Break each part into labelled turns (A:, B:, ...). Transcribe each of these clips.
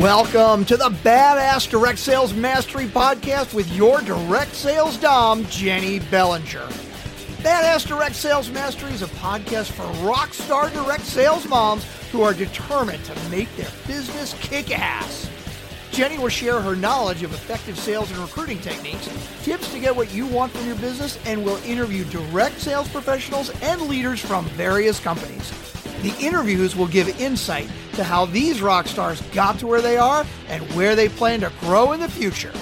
A: Welcome to the Badass Direct Sales Mastery Podcast with your direct sales dom, Jenny Bellinger. Badass Direct Sales Mastery is a podcast for rock star direct sales moms who are determined to make their business kick ass. Jenny will share her knowledge of effective sales and recruiting techniques, tips to get what you want from your business, and will interview direct sales professionals and leaders from various companies. The interviews will give insight to how these rock stars got to where they are and where they plan to grow in the future.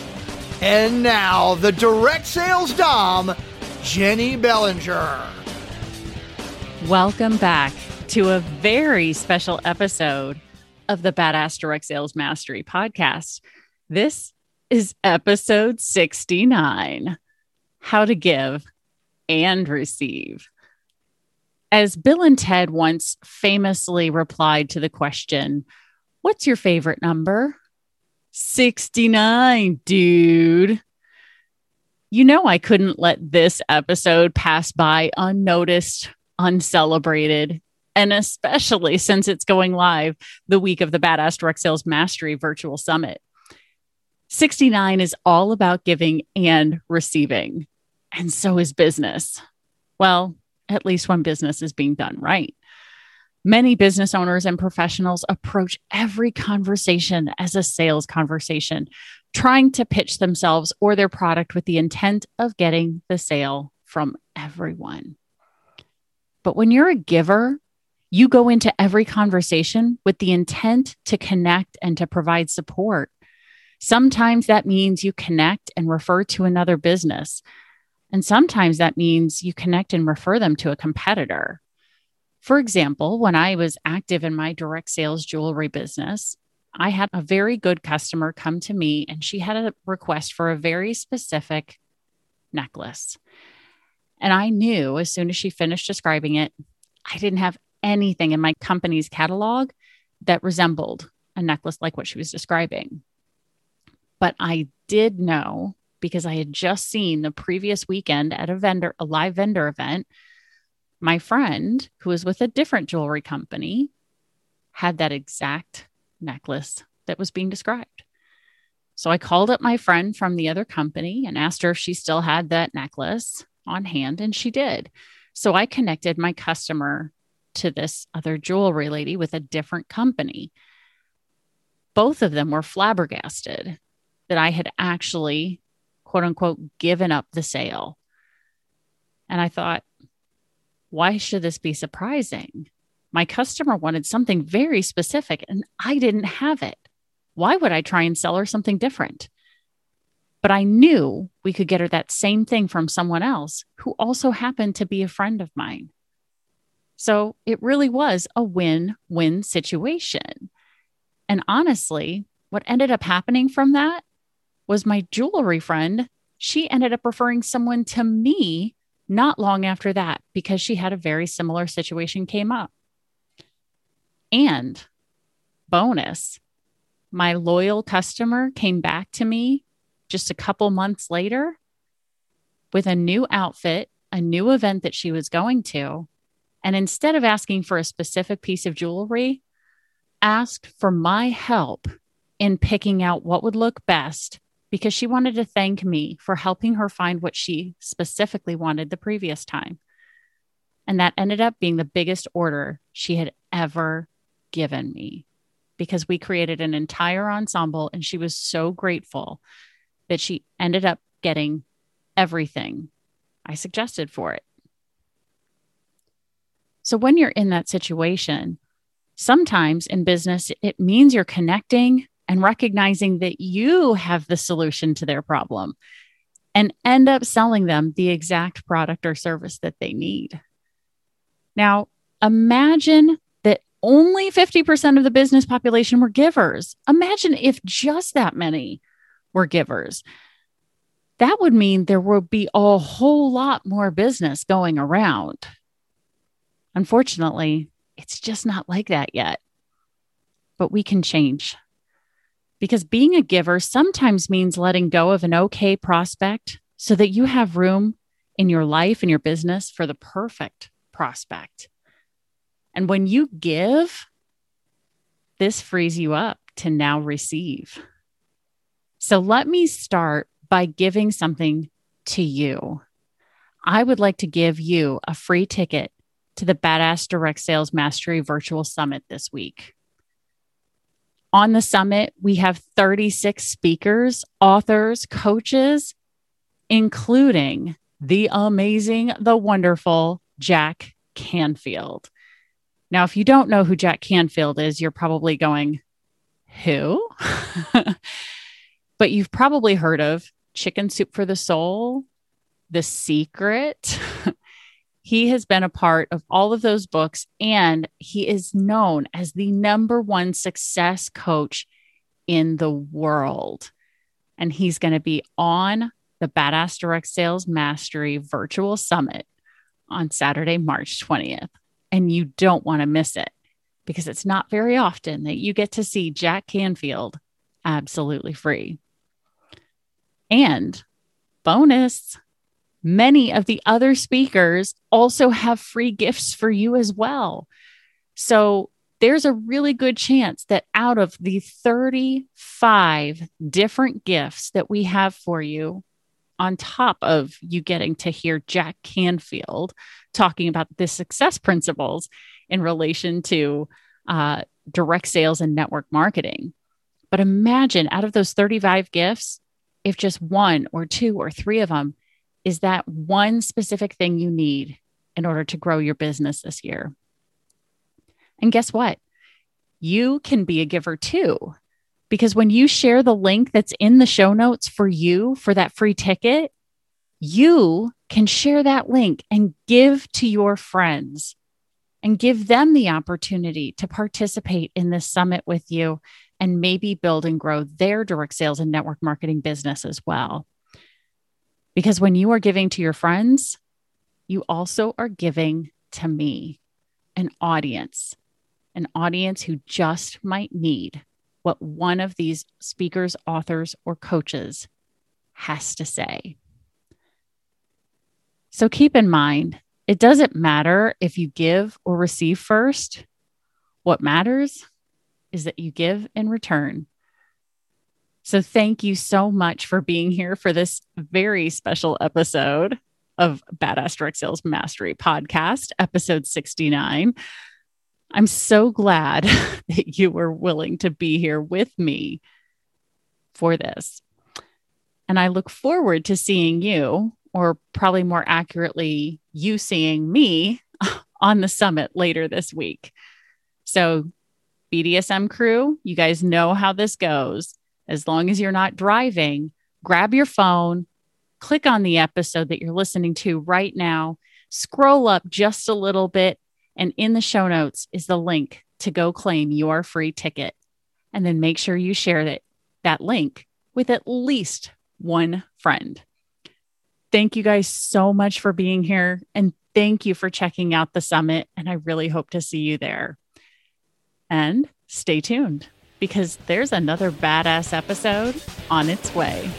A: And now, the direct sales dom, Jenny Bellinger.
B: Welcome back to a very special episode of the Badass Direct Sales Mastery podcast. This is episode 69 How to Give and Receive. As Bill and Ted once famously replied to the question, What's your favorite number? 69, dude. You know, I couldn't let this episode pass by unnoticed, uncelebrated, and especially since it's going live the week of the Badass Direct Sales Mastery Virtual Summit. 69 is all about giving and receiving, and so is business. Well, at least when business is being done right. Many business owners and professionals approach every conversation as a sales conversation, trying to pitch themselves or their product with the intent of getting the sale from everyone. But when you're a giver, you go into every conversation with the intent to connect and to provide support. Sometimes that means you connect and refer to another business. And sometimes that means you connect and refer them to a competitor. For example, when I was active in my direct sales jewelry business, I had a very good customer come to me and she had a request for a very specific necklace. And I knew as soon as she finished describing it, I didn't have anything in my company's catalog that resembled a necklace like what she was describing. But I did know because I had just seen the previous weekend at a vendor, a live vendor event. My friend, who was with a different jewelry company, had that exact necklace that was being described. So I called up my friend from the other company and asked her if she still had that necklace on hand, and she did. So I connected my customer to this other jewelry lady with a different company. Both of them were flabbergasted that I had actually quote unquote given up the sale. And I thought, why should this be surprising? My customer wanted something very specific and I didn't have it. Why would I try and sell her something different? But I knew we could get her that same thing from someone else who also happened to be a friend of mine. So it really was a win win situation. And honestly, what ended up happening from that was my jewelry friend. She ended up referring someone to me not long after that because she had a very similar situation came up. And bonus, my loyal customer came back to me just a couple months later with a new outfit, a new event that she was going to. And instead of asking for a specific piece of jewelry, asked for my help in picking out what would look best because she wanted to thank me for helping her find what she specifically wanted the previous time. And that ended up being the biggest order she had ever given me because we created an entire ensemble and she was so grateful that she ended up getting everything I suggested for it. So when you're in that situation, sometimes in business, it means you're connecting and recognizing that you have the solution to their problem and end up selling them the exact product or service that they need. Now, imagine that only 50% of the business population were givers. Imagine if just that many were givers. That would mean there would be a whole lot more business going around. Unfortunately, it's just not like that yet. But we can change because being a giver sometimes means letting go of an okay prospect so that you have room in your life and your business for the perfect prospect. And when you give, this frees you up to now receive. So let me start by giving something to you. I would like to give you a free ticket to the Badass Direct Sales Mastery Virtual Summit this week. On the summit, we have 36 speakers, authors, coaches, including the amazing, the wonderful Jack Canfield. Now, if you don't know who Jack Canfield is, you're probably going, Who? but you've probably heard of Chicken Soup for the Soul, The Secret. He has been a part of all of those books, and he is known as the number one success coach in the world. And he's going to be on the Badass Direct Sales Mastery Virtual Summit on Saturday, March 20th. And you don't want to miss it because it's not very often that you get to see Jack Canfield absolutely free. And bonus, many of the other speakers also have free gifts for you as well. So there's a really good chance that out of the 35 different gifts that we have for you, on top of you getting to hear Jack Canfield talking about the success principles in relation to uh, direct sales and network marketing. But imagine out of those 35 gifts, if just one or two or three of them is that one specific thing you need in order to grow your business this year. And guess what? You can be a giver too. Because when you share the link that's in the show notes for you for that free ticket, you can share that link and give to your friends and give them the opportunity to participate in this summit with you and maybe build and grow their direct sales and network marketing business as well. Because when you are giving to your friends, you also are giving to me, an audience, an audience who just might need what one of these speakers, authors, or coaches has to say. So keep in mind, it doesn't matter if you give or receive first. What matters is that you give in return. So, thank you so much for being here for this very special episode of Badass Direct Sales Mastery Podcast, episode 69. I'm so glad that you were willing to be here with me for this. And I look forward to seeing you, or probably more accurately, you seeing me on the summit later this week. So, BDSM crew, you guys know how this goes. As long as you're not driving, grab your phone, click on the episode that you're listening to right now, scroll up just a little bit, and in the show notes is the link to go claim your free ticket. And then make sure you share that, that link with at least one friend. Thank you guys so much for being here. And thank you for checking out the summit. And I really hope to see you there. And stay tuned because there's another badass episode on its way.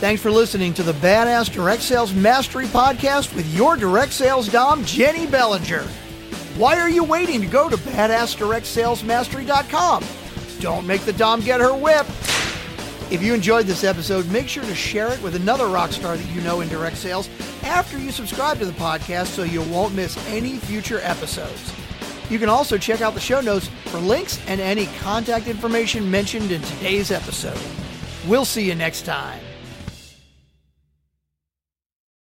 A: Thanks for listening to the Badass Direct Sales Mastery Podcast with your direct sales dom, Jenny Bellinger. Why are you waiting to go to badassdirectsalesmastery.com? Don't make the dom get her whip. If you enjoyed this episode, make sure to share it with another rock star that you know in direct sales after you subscribe to the podcast so you won't miss any future episodes. You can also check out the show notes for links and any contact information mentioned in today's episode. We'll see you next time.